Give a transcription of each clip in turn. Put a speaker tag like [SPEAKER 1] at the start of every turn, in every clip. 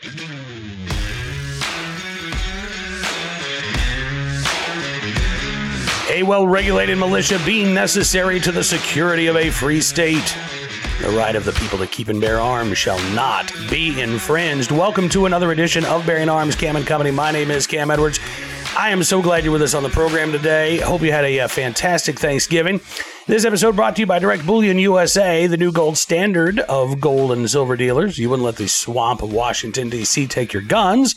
[SPEAKER 1] A well regulated militia being necessary to the security of a free state. The right of the people to keep and bear arms shall not be infringed. Welcome to another edition of Bearing Arms Cam and Company. My name is Cam Edwards. I am so glad you're with us on the program today. Hope you had a, a fantastic Thanksgiving. This episode brought to you by Direct Bullion USA, the new gold standard of gold and silver dealers. You wouldn't let the swamp of Washington, D.C. take your guns.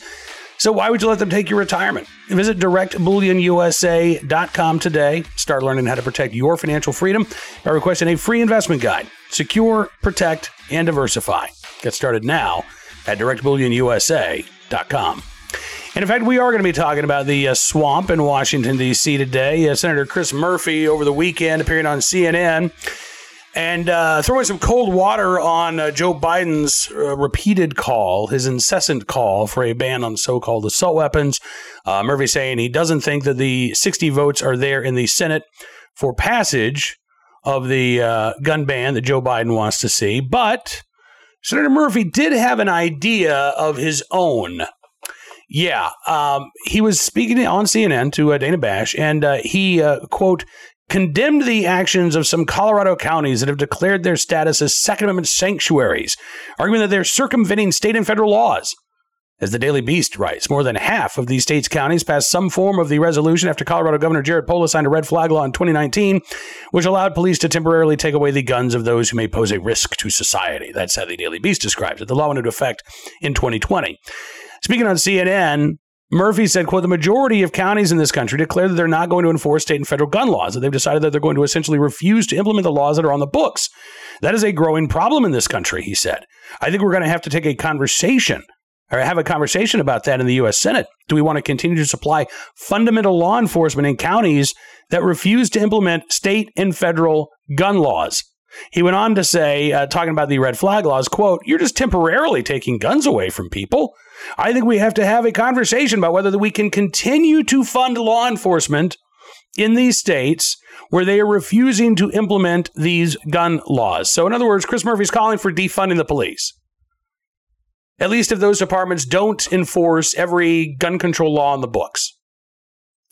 [SPEAKER 1] So why would you let them take your retirement? Visit directbullionusa.com today. Start learning how to protect your financial freedom by requesting a free investment guide. Secure, protect, and diversify. Get started now at directbullionusa.com. And in fact, we are going to be talking about the uh, swamp in Washington, D.C. today. Uh, Senator Chris Murphy over the weekend appearing on CNN and uh, throwing some cold water on uh, Joe Biden's uh, repeated call, his incessant call for a ban on so called assault weapons. Uh, Murphy saying he doesn't think that the 60 votes are there in the Senate for passage of the gun ban that Joe Biden wants to see. But Senator Murphy did have an idea of his own. Yeah, um, he was speaking on CNN to uh, Dana Bash, and he, quote, condemned the actions of some Colorado counties that have declared their status as Second Amendment sanctuaries, arguing that they're circumventing state and federal laws. As the Daily Beast writes, more than half of these states' counties passed some form of the resolution after Colorado Governor Jared Polis signed a red flag law in 2019, which allowed police to temporarily take away the guns of those who may pose a risk to society. That's how the Daily Beast describes it. The law went into effect in 2020. Speaking on CNN, Murphy said, quote, the majority of counties in this country declare that they're not going to enforce state and federal gun laws, that they've decided that they're going to essentially refuse to implement the laws that are on the books. That is a growing problem in this country, he said. I think we're going to have to take a conversation or have a conversation about that in the U.S. Senate. Do we want to continue to supply fundamental law enforcement in counties that refuse to implement state and federal gun laws? He went on to say, uh, talking about the red flag laws, quote, you're just temporarily taking guns away from people. I think we have to have a conversation about whether we can continue to fund law enforcement in these states where they are refusing to implement these gun laws. So, in other words, Chris Murphy's calling for defunding the police. At least if those departments don't enforce every gun control law on the books.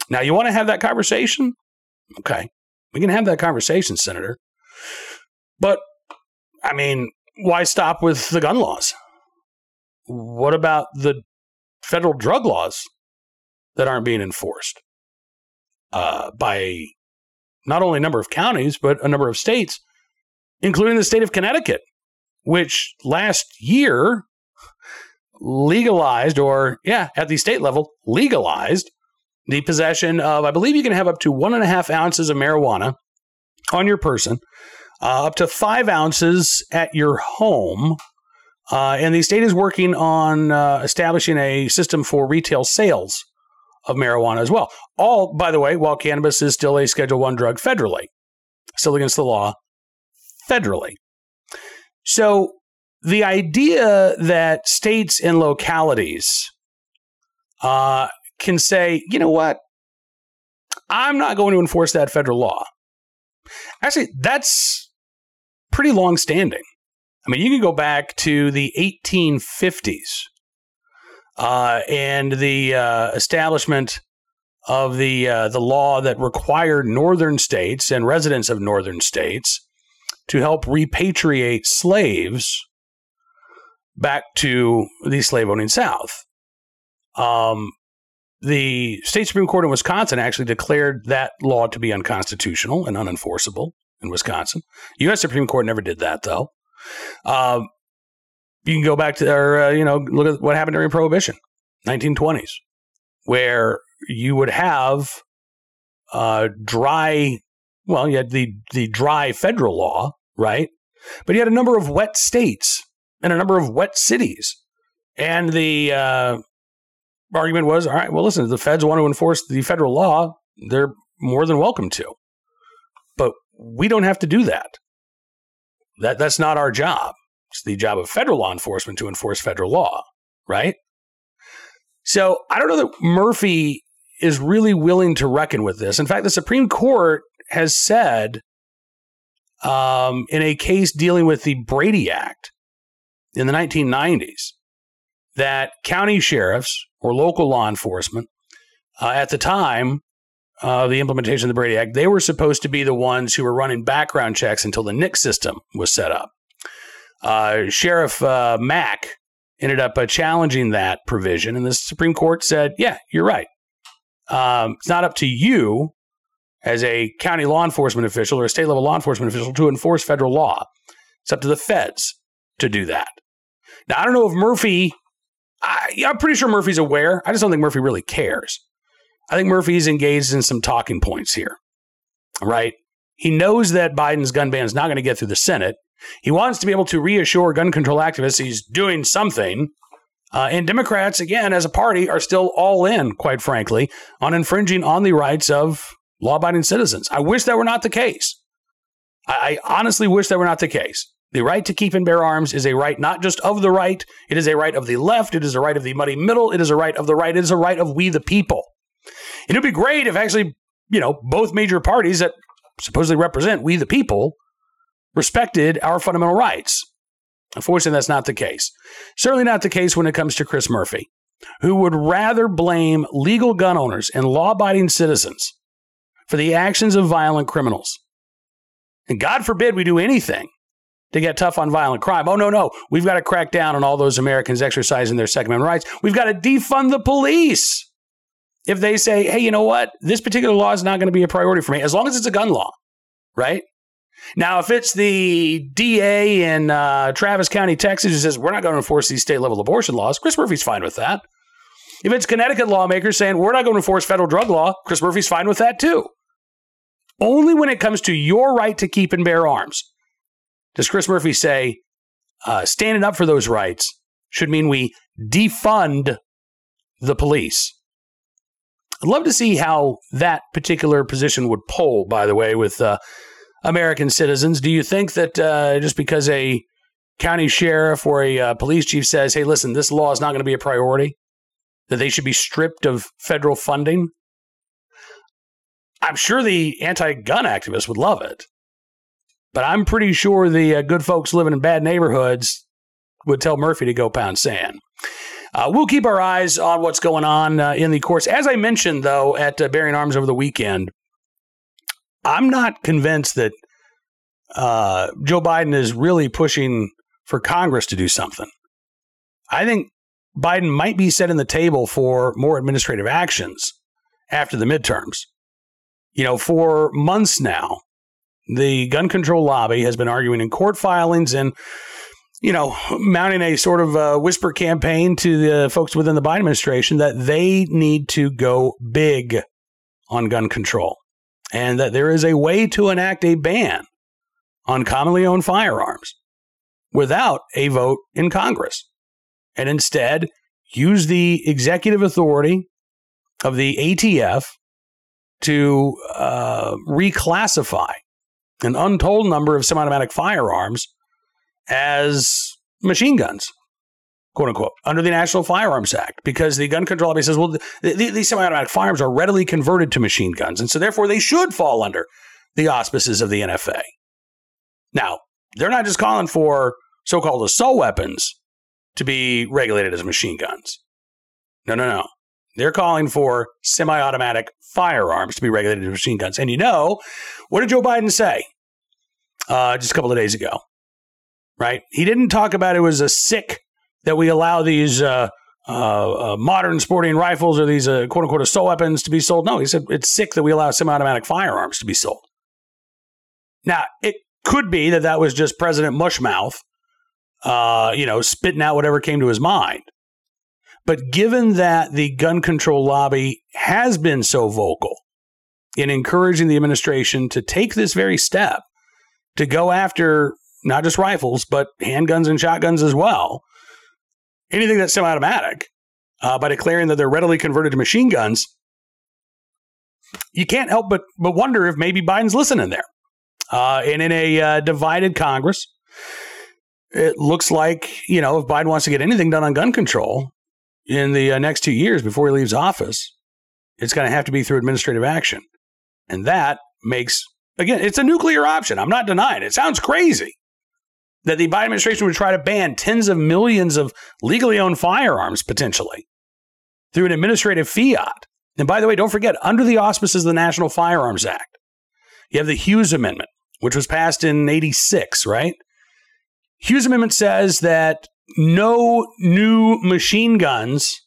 [SPEAKER 1] Now, you want to have that conversation? Okay. We can have that conversation, Senator. But, I mean, why stop with the gun laws? What about the federal drug laws that aren't being enforced uh, by not only a number of counties, but a number of states, including the state of Connecticut, which last year legalized, or yeah, at the state level, legalized the possession of, I believe you can have up to one and a half ounces of marijuana on your person, uh, up to five ounces at your home uh, and the state is working on uh, establishing a system for retail sales of marijuana as well. All, by the way, while cannabis is still a Schedule One drug federally, still against the law federally. So the idea that states and localities uh, can say, you know what, I'm not going to enforce that federal law. Actually, that's pretty long standing. I mean, you can go back to the 1850s uh, and the uh, establishment of the uh, the law that required northern states and residents of northern states to help repatriate slaves back to the slave owning South. Um, the state Supreme Court in Wisconsin actually declared that law to be unconstitutional and unenforceable in Wisconsin. U.S. Supreme Court never did that, though. Um, you can go back to, or, uh, you know, look at what happened during Prohibition, 1920s, where you would have uh, dry, well, you had the, the dry federal law, right? But you had a number of wet states and a number of wet cities. And the uh, argument was all right, well, listen, if the feds want to enforce the federal law, they're more than welcome to. But we don't have to do that. That that's not our job. It's the job of federal law enforcement to enforce federal law, right? So I don't know that Murphy is really willing to reckon with this. In fact, the Supreme Court has said um, in a case dealing with the Brady Act in the 1990s that county sheriffs or local law enforcement uh, at the time uh, the implementation of the Brady Act, they were supposed to be the ones who were running background checks until the NICS system was set up. Uh, Sheriff uh, Mack ended up uh, challenging that provision, and the Supreme Court said, "Yeah, you're right. Um, it's not up to you as a county law enforcement official or a state level law enforcement official to enforce federal law. It's up to the feds to do that." Now, I don't know if Murphy. I, I'm pretty sure Murphy's aware. I just don't think Murphy really cares. I think Murphy's engaged in some talking points here, right? He knows that Biden's gun ban is not going to get through the Senate. He wants to be able to reassure gun control activists he's doing something. Uh, and Democrats, again, as a party, are still all in, quite frankly, on infringing on the rights of law abiding citizens. I wish that were not the case. I, I honestly wish that were not the case. The right to keep and bear arms is a right not just of the right, it is a right of the left, it is a right of the muddy middle, it is a right of the right, it is a right of we the people. And it'd be great if actually, you know, both major parties that supposedly represent we the people respected our fundamental rights. Unfortunately, that's not the case. Certainly not the case when it comes to Chris Murphy, who would rather blame legal gun owners and law abiding citizens for the actions of violent criminals. And God forbid we do anything to get tough on violent crime. Oh, no, no. We've got to crack down on all those Americans exercising their Second Amendment rights. We've got to defund the police if they say, hey, you know what? This particular law is not going to be a priority for me, as long as it's a gun law, right? Now, if it's the DA in uh, Travis County, Texas, who says, we're not going to enforce these state level abortion laws, Chris Murphy's fine with that. If it's Connecticut lawmakers saying, we're not going to enforce federal drug law, Chris Murphy's fine with that too. Only when it comes to your right to keep and bear arms does Chris Murphy say, uh, standing up for those rights should mean we defund the police. I'd love to see how that particular position would poll, by the way, with uh, American citizens. Do you think that uh, just because a county sheriff or a uh, police chief says, hey, listen, this law is not going to be a priority, that they should be stripped of federal funding? I'm sure the anti gun activists would love it. But I'm pretty sure the uh, good folks living in bad neighborhoods would tell Murphy to go pound sand. Uh, we'll keep our eyes on what's going on uh, in the course. As I mentioned, though, at uh, Bearing Arms over the weekend, I'm not convinced that uh, Joe Biden is really pushing for Congress to do something. I think Biden might be setting the table for more administrative actions after the midterms. You know, for months now, the gun control lobby has been arguing in court filings and you know, mounting a sort of a whisper campaign to the folks within the Biden administration that they need to go big on gun control and that there is a way to enact a ban on commonly owned firearms without a vote in Congress and instead use the executive authority of the ATF to uh, reclassify an untold number of semi automatic firearms as machine guns, quote unquote, under the National Firearms Act, because the gun control lobby says, well, these semi automatic firearms are readily converted to machine guns, and so therefore they should fall under the auspices of the NFA. Now, they're not just calling for so called assault weapons to be regulated as machine guns. No, no, no. They're calling for semi automatic firearms to be regulated as machine guns. And you know, what did Joe Biden say uh, just a couple of days ago? Right? He didn't talk about it was a sick that we allow these uh, uh, uh, modern sporting rifles or these uh, quote unquote assault weapons to be sold. No, he said it's sick that we allow semi automatic firearms to be sold. Now, it could be that that was just President Mushmouth, uh, you know, spitting out whatever came to his mind. But given that the gun control lobby has been so vocal in encouraging the administration to take this very step to go after not just rifles, but handguns and shotguns as well. Anything that's semi automatic, uh, by declaring that they're readily converted to machine guns, you can't help but, but wonder if maybe Biden's listening there. Uh, and in a uh, divided Congress, it looks like, you know, if Biden wants to get anything done on gun control in the uh, next two years before he leaves office, it's going to have to be through administrative action. And that makes, again, it's a nuclear option. I'm not denying it. It sounds crazy. That the Biden administration would try to ban tens of millions of legally owned firearms potentially through an administrative fiat. And by the way, don't forget, under the auspices of the National Firearms Act, you have the Hughes Amendment, which was passed in 86, right? Hughes Amendment says that no new machine guns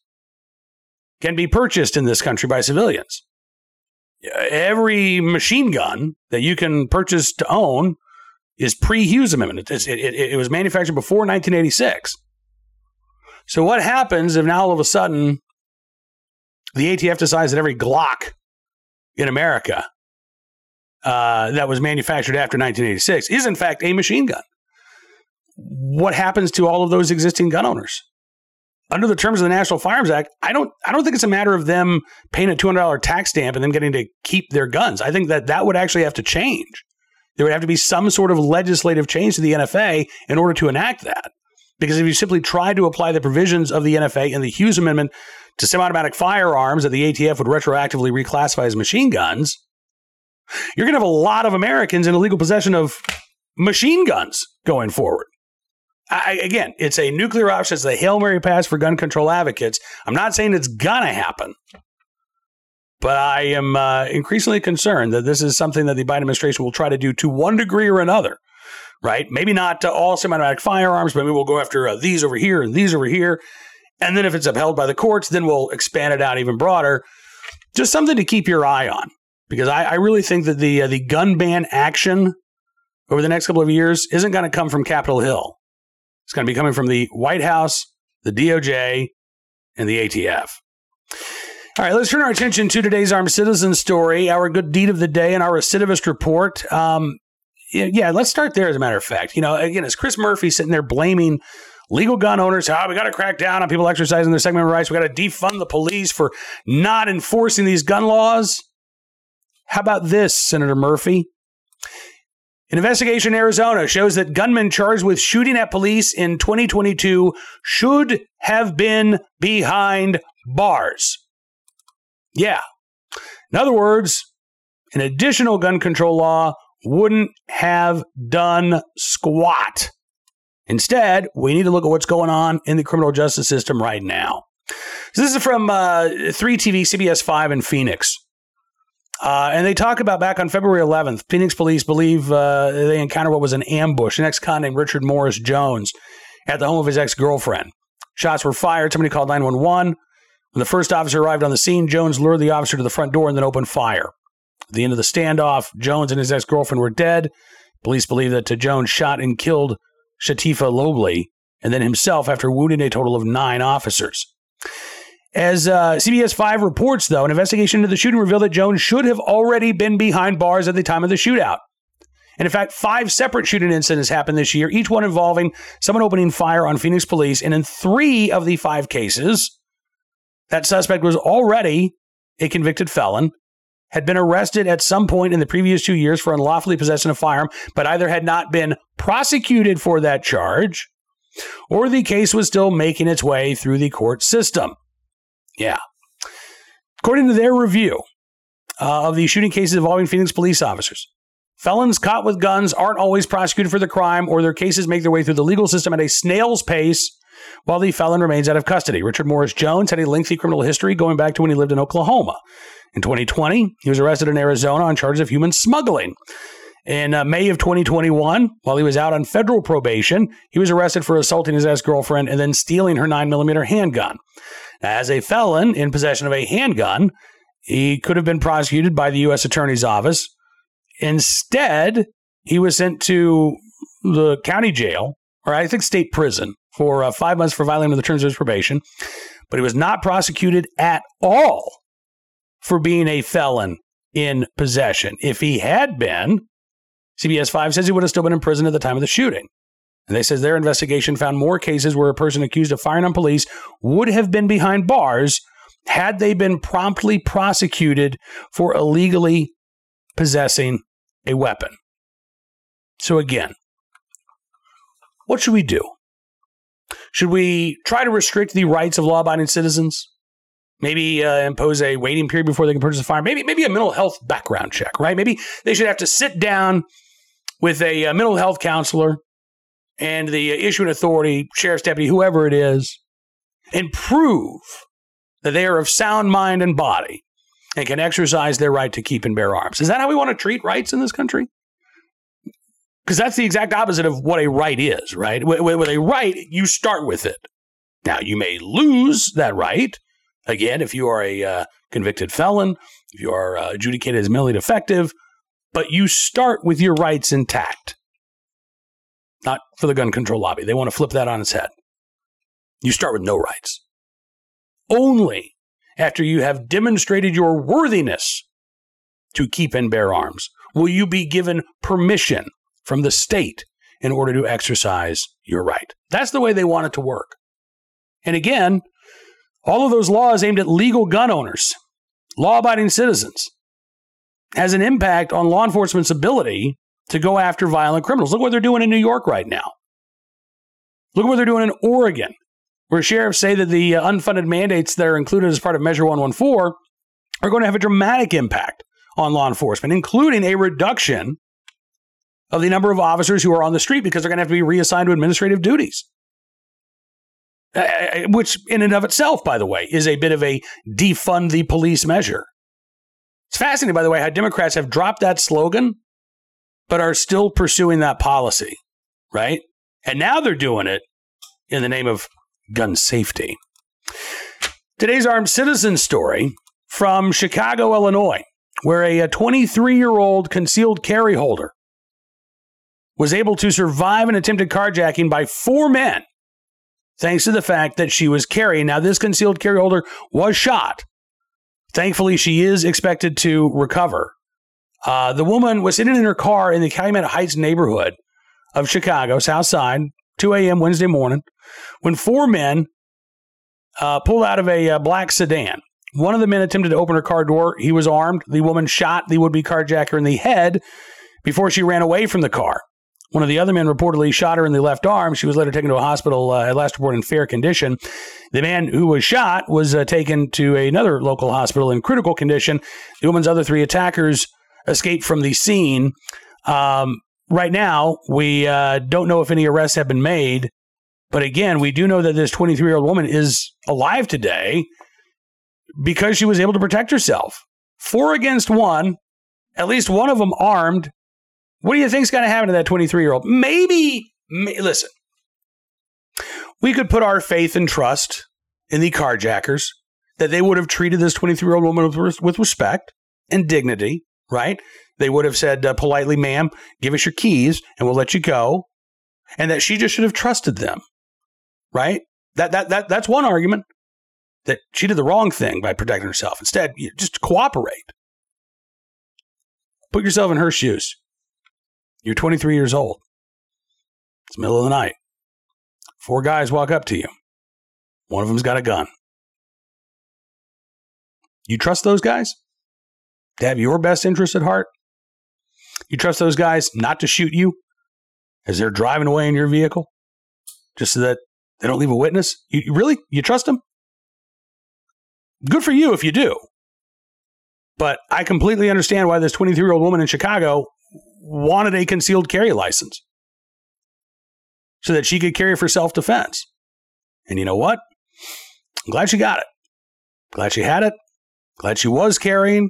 [SPEAKER 1] can be purchased in this country by civilians. Every machine gun that you can purchase to own is pre Hughes Amendment. It, it, it, was manufactured before 1986. So, what happens if now all of a sudden the ATF decides that every Glock in America uh, that was manufactured after 1986 is, in fact, a machine gun? What happens to all of those existing gun owners? Under the terms of the National Firearms Act, I don't, I don't think it's a matter of them paying a $200 tax stamp and them getting to keep their guns. I think that that would actually have to change. There would have to be some sort of legislative change to the NFA in order to enact that. Because if you simply try to apply the provisions of the NFA and the Hughes Amendment to semi automatic firearms that the ATF would retroactively reclassify as machine guns, you're going to have a lot of Americans in illegal possession of machine guns going forward. I, again, it's a nuclear option. It's a Hail Mary pass for gun control advocates. I'm not saying it's going to happen, but I am uh, increasingly concerned that this is something that the Biden administration will try to do to one degree or another, right? Maybe not all semi automatic firearms, but maybe we'll go after uh, these over here and these over here. And then if it's upheld by the courts, then we'll expand it out even broader. Just something to keep your eye on because I, I really think that the, uh, the gun ban action over the next couple of years isn't going to come from Capitol Hill. It's going to be coming from the White House, the DOJ, and the ATF. All right, let's turn our attention to today's armed citizen story, our good deed of the day, and our recidivist report. Um, yeah, let's start there. As a matter of fact, you know, again, as Chris Murphy sitting there blaming legal gun owners, oh, we got to crack down on people exercising their Amendment rights. We got to defund the police for not enforcing these gun laws. How about this, Senator Murphy? An investigation in Arizona shows that gunmen charged with shooting at police in 2022 should have been behind bars. Yeah. In other words, an additional gun control law wouldn't have done squat. Instead, we need to look at what's going on in the criminal justice system right now. So this is from uh, 3TV, CBS 5 in Phoenix. Uh, and they talk about back on February 11th, Phoenix police believe uh, they encountered what was an ambush. An ex con named Richard Morris Jones at the home of his ex girlfriend. Shots were fired. Somebody called 911. When the first officer arrived on the scene, Jones lured the officer to the front door and then opened fire. At the end of the standoff, Jones and his ex girlfriend were dead. Police believe that Jones shot and killed Shatifa Lobley and then himself after wounding a total of nine officers. As uh, CBS 5 reports, though, an investigation into the shooting revealed that Jones should have already been behind bars at the time of the shootout. And in fact, five separate shooting incidents happened this year, each one involving someone opening fire on Phoenix police. And in three of the five cases, that suspect was already a convicted felon, had been arrested at some point in the previous two years for unlawfully possessing a firearm, but either had not been prosecuted for that charge or the case was still making its way through the court system. Yeah. According to their review uh, of the shooting cases involving Phoenix police officers, felons caught with guns aren't always prosecuted for the crime, or their cases make their way through the legal system at a snail's pace while the felon remains out of custody. Richard Morris Jones had a lengthy criminal history going back to when he lived in Oklahoma. In 2020, he was arrested in Arizona on charges of human smuggling. In uh, May of 2021, while he was out on federal probation, he was arrested for assaulting his ex girlfriend and then stealing her 9mm handgun. As a felon in possession of a handgun, he could have been prosecuted by the U.S. Attorney's Office. Instead, he was sent to the county jail, or I think state prison, for uh, five months for violating the terms of his probation, but he was not prosecuted at all for being a felon in possession. If he had been, CBS 5 says he would have still been in prison at the time of the shooting. And they says their investigation found more cases where a person accused of firing on police would have been behind bars had they been promptly prosecuted for illegally possessing a weapon. So again, what should we do? Should we try to restrict the rights of law abiding citizens? Maybe uh, impose a waiting period before they can purchase a firearm. Maybe, maybe a mental health background check, right? Maybe they should have to sit down with a, uh, mental health counselor and the issuing authority, sheriff's deputy, whoever it is, and prove that they are of sound mind and body and can exercise their right to keep and bear arms. Is that how we want to treat rights in this country? Because that's the exact opposite of what a right is, right? With, with a right, you start with it. Now, you may lose that right. Again, if you are a uh, convicted felon, if you are uh, adjudicated as mentally defective, but you start with your rights intact. Not for the gun control lobby. They want to flip that on its head. You start with no rights. Only after you have demonstrated your worthiness to keep and bear arms will you be given permission from the state in order to exercise your right. That's the way they want it to work. And again, all of those laws aimed at legal gun owners, law abiding citizens, has an impact on law enforcement's ability to go after violent criminals. Look what they're doing in New York right now. Look what they're doing in Oregon, where sheriffs say that the uh, unfunded mandates that are included as part of Measure 114 are going to have a dramatic impact on law enforcement, including a reduction of the number of officers who are on the street because they're going to have to be reassigned to administrative duties. Which, in and of itself, by the way, is a bit of a defund the police measure. It's fascinating, by the way, how Democrats have dropped that slogan, but are still pursuing that policy, right? And now they're doing it in the name of gun safety. Today's armed citizen story from Chicago, Illinois, where a 23 year old concealed carry holder was able to survive an attempted carjacking by four men thanks to the fact that she was carrying. Now, this concealed carry holder was shot. Thankfully, she is expected to recover. Uh, the woman was sitting in her car in the Calumet Heights neighborhood of Chicago, South Side, 2 a.m. Wednesday morning, when four men uh, pulled out of a uh, black sedan. One of the men attempted to open her car door. He was armed. The woman shot the would be carjacker in the head before she ran away from the car. One of the other men reportedly shot her in the left arm. She was later taken to a hospital, uh, at last report in fair condition. The man who was shot was uh, taken to another local hospital in critical condition. The woman's other three attackers escaped from the scene. Um, right now, we uh, don't know if any arrests have been made. But again, we do know that this 23 year old woman is alive today because she was able to protect herself. Four against one, at least one of them armed, what do you think's going to happen to that 23 year old? Maybe, may, listen, we could put our faith and trust in the carjackers that they would have treated this 23 year old woman with, with, respect and dignity, right? They would have said uh, politely, ma'am, give us your keys and we'll let you go. And that she just should have trusted them, right? That, that, that, that's one argument that she did the wrong thing by protecting herself. Instead, you just cooperate. Put yourself in her shoes. You're 23 years old. It's middle of the night. Four guys walk up to you. One of them's got a gun. You trust those guys to have your best interest at heart? You trust those guys not to shoot you as they're driving away in your vehicle just so that they don't leave a witness? You, you really? You trust them? Good for you if you do. But I completely understand why this 23 year old woman in Chicago wanted a concealed carry license so that she could carry for self defense. And you know what? I'm glad she got it. Glad she had it. Glad she was carrying.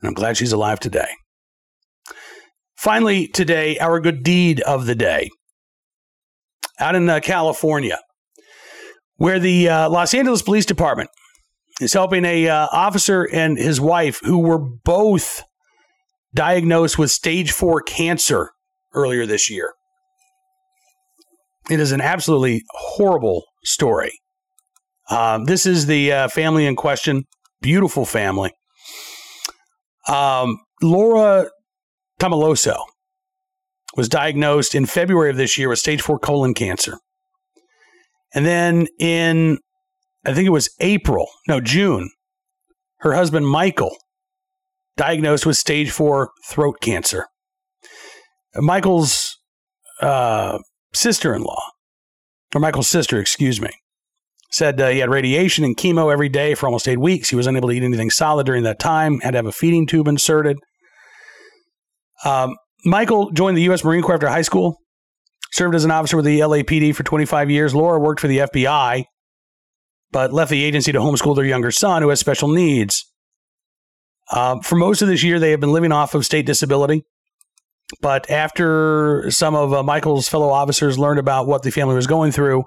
[SPEAKER 1] And I'm glad she's alive today. Finally, today, our good deed of the day out in uh, California, where the uh, Los Angeles Police Department is helping a uh, officer and his wife who were both diagnosed with stage four cancer earlier this year. It is an absolutely horrible story. Um, this is the uh, family in question, beautiful family. Um, Laura Tomaloso was diagnosed in February of this year with stage four colon cancer. And then in, I think it was April, no, June, her husband Michael diagnosed with stage four throat cancer. Michael's uh, sister in law, or Michael's sister, excuse me, said uh, he had radiation and chemo every day for almost eight weeks. He was unable to eat anything solid during that time, had to have a feeding tube inserted. Um, Michael joined the U.S. Marine Corps after high school, served as an officer with the LAPD for 25 years. Laura worked for the FBI, but left the agency to homeschool their younger son who has special needs. Uh, for most of this year, they have been living off of state disability. But after some of uh, Michael's fellow officers learned about what the family was going through,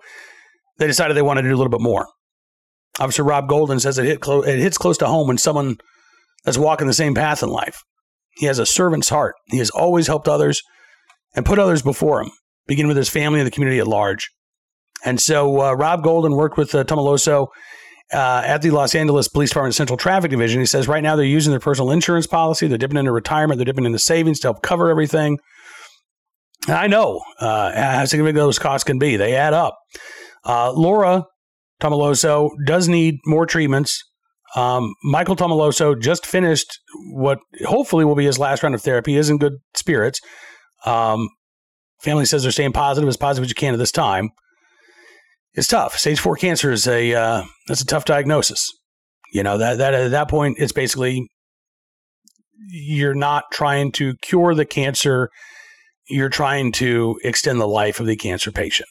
[SPEAKER 1] they decided they wanted to do a little bit more. Officer Rob Golden says it, hit clo- it hits close to home when someone that's walking the same path in life. He has a servant's heart. He has always helped others and put others before him, beginning with his family and the community at large. And so uh, Rob Golden worked with uh, Tomaloso uh, at the Los Angeles Police Department Central Traffic Division. He says right now they're using their personal insurance policy. They're dipping into retirement. They're dipping into savings to help cover everything. And I know uh, how significant those costs can be. They add up. Uh, Laura Tomaloso does need more treatments. Um, Michael Tomaloso just finished what hopefully will be his last round of therapy. He is in good spirits. Um, family says they're staying positive, as positive as you can at this time it's tough. Stage four cancer is a uh, that's a tough diagnosis. You know that that at that point it's basically you're not trying to cure the cancer, you're trying to extend the life of the cancer patient.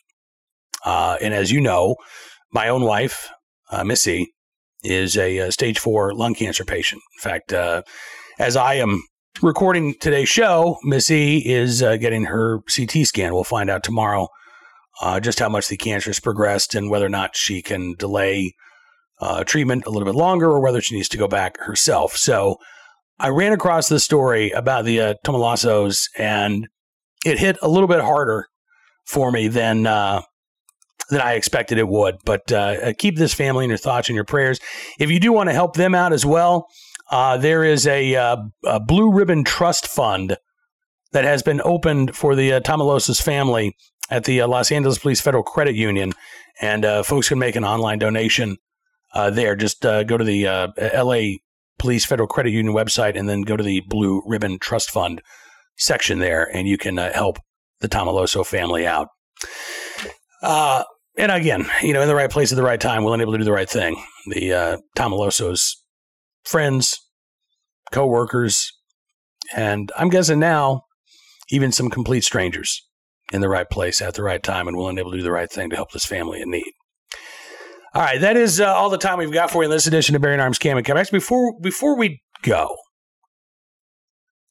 [SPEAKER 1] Uh, and as you know, my own wife, uh, Missy, is a, a, stage four lung cancer patient. In fact, uh, as I am recording today's show, Missy is uh, getting her CT scan. We'll find out tomorrow uh, just how much the cancer has progressed and whether or not she can delay uh, treatment a little bit longer or whether she needs to go back herself. So I ran across this story about the uh, and it hit a little bit harder for me than uh, than I expected it would. But uh, keep this family in your thoughts and your prayers. If you do want to help them out as well, uh, there is a, uh, a, Blue Ribbon Trust Fund that has been opened for the uh, Tomalosos family at the uh, Los Angeles Police Federal Credit Union, and uh, folks can make an online donation uh, there. Just uh, go to the uh, LA Police Federal Credit Union website and then go to the Blue Ribbon Trust Fund section there, and you can uh, help the Tomaloso family out. and again, you know, in the right place at the right time, willing able to do the right thing. The Tomalosos friends, co-workers, and I'm guessing now even some complete strangers in the right place at the right time and willing able to do the right thing to help this family in need. All right, that is uh, all the time we've got for you in this edition of Bearing Arms Cam and Comebacks. Before before we go,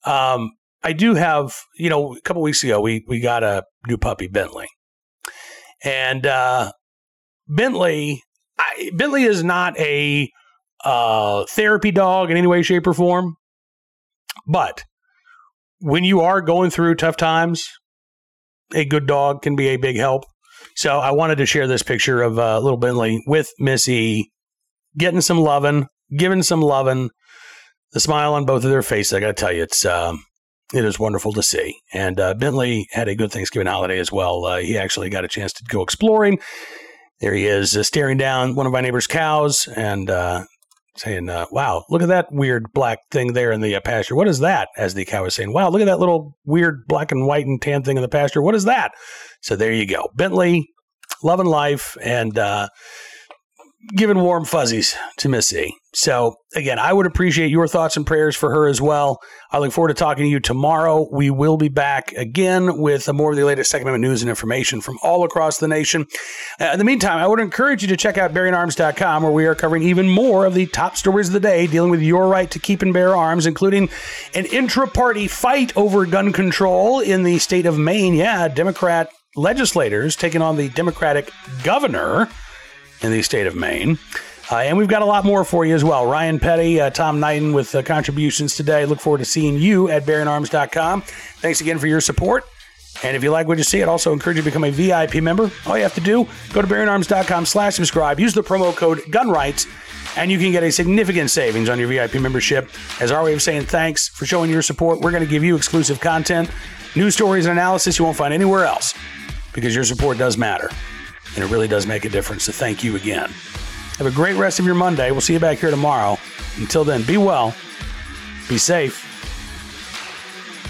[SPEAKER 1] um, I do have you know a couple weeks ago we we got a new puppy Bentley, and uh, Bentley I, Bentley is not a uh, therapy dog in any way, shape, or form, but when you are going through tough times, a good dog can be a big help. So I wanted to share this picture of uh, little Bentley with Missy getting some loving, giving some loving, the smile on both of their faces. I got to tell you, it's um, it is wonderful to see. And uh, Bentley had a good Thanksgiving holiday as well. Uh, he actually got a chance to go exploring. There he is, uh, staring down one of my neighbor's cows, and uh, saying, uh, "Wow, look at that weird black thing there in the uh, pasture. What is that?" As the cow was saying, "Wow, look at that little weird black and white and tan thing in the pasture. What is that?" So there you go, Bentley, loving life, and uh, giving warm fuzzies to Missy. So, again, I would appreciate your thoughts and prayers for her as well. I look forward to talking to you tomorrow. We will be back again with more of the latest Second Amendment news and information from all across the nation. Uh, in the meantime, I would encourage you to check out bearingarms.com, where we are covering even more of the top stories of the day dealing with your right to keep and bear arms, including an intra party fight over gun control in the state of Maine. Yeah, Democrat legislators taking on the Democratic governor in the state of Maine. Uh, and we've got a lot more for you as well. Ryan Petty, uh, Tom Knighton with uh, contributions today. Look forward to seeing you at bearingarms.com. Thanks again for your support. And if you like what you see, I'd also encourage you to become a VIP member. All you have to do, go to bearingarms.com slash subscribe, use the promo code GUNRIGHTS, and you can get a significant savings on your VIP membership. As our way of saying thanks for showing your support, we're going to give you exclusive content, news stories, and analysis you won't find anywhere else because your support does matter and it really does make a difference. So thank you again. Have a great rest of your Monday. We'll see you back here tomorrow. Until then, be well, be safe,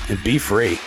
[SPEAKER 1] and be free.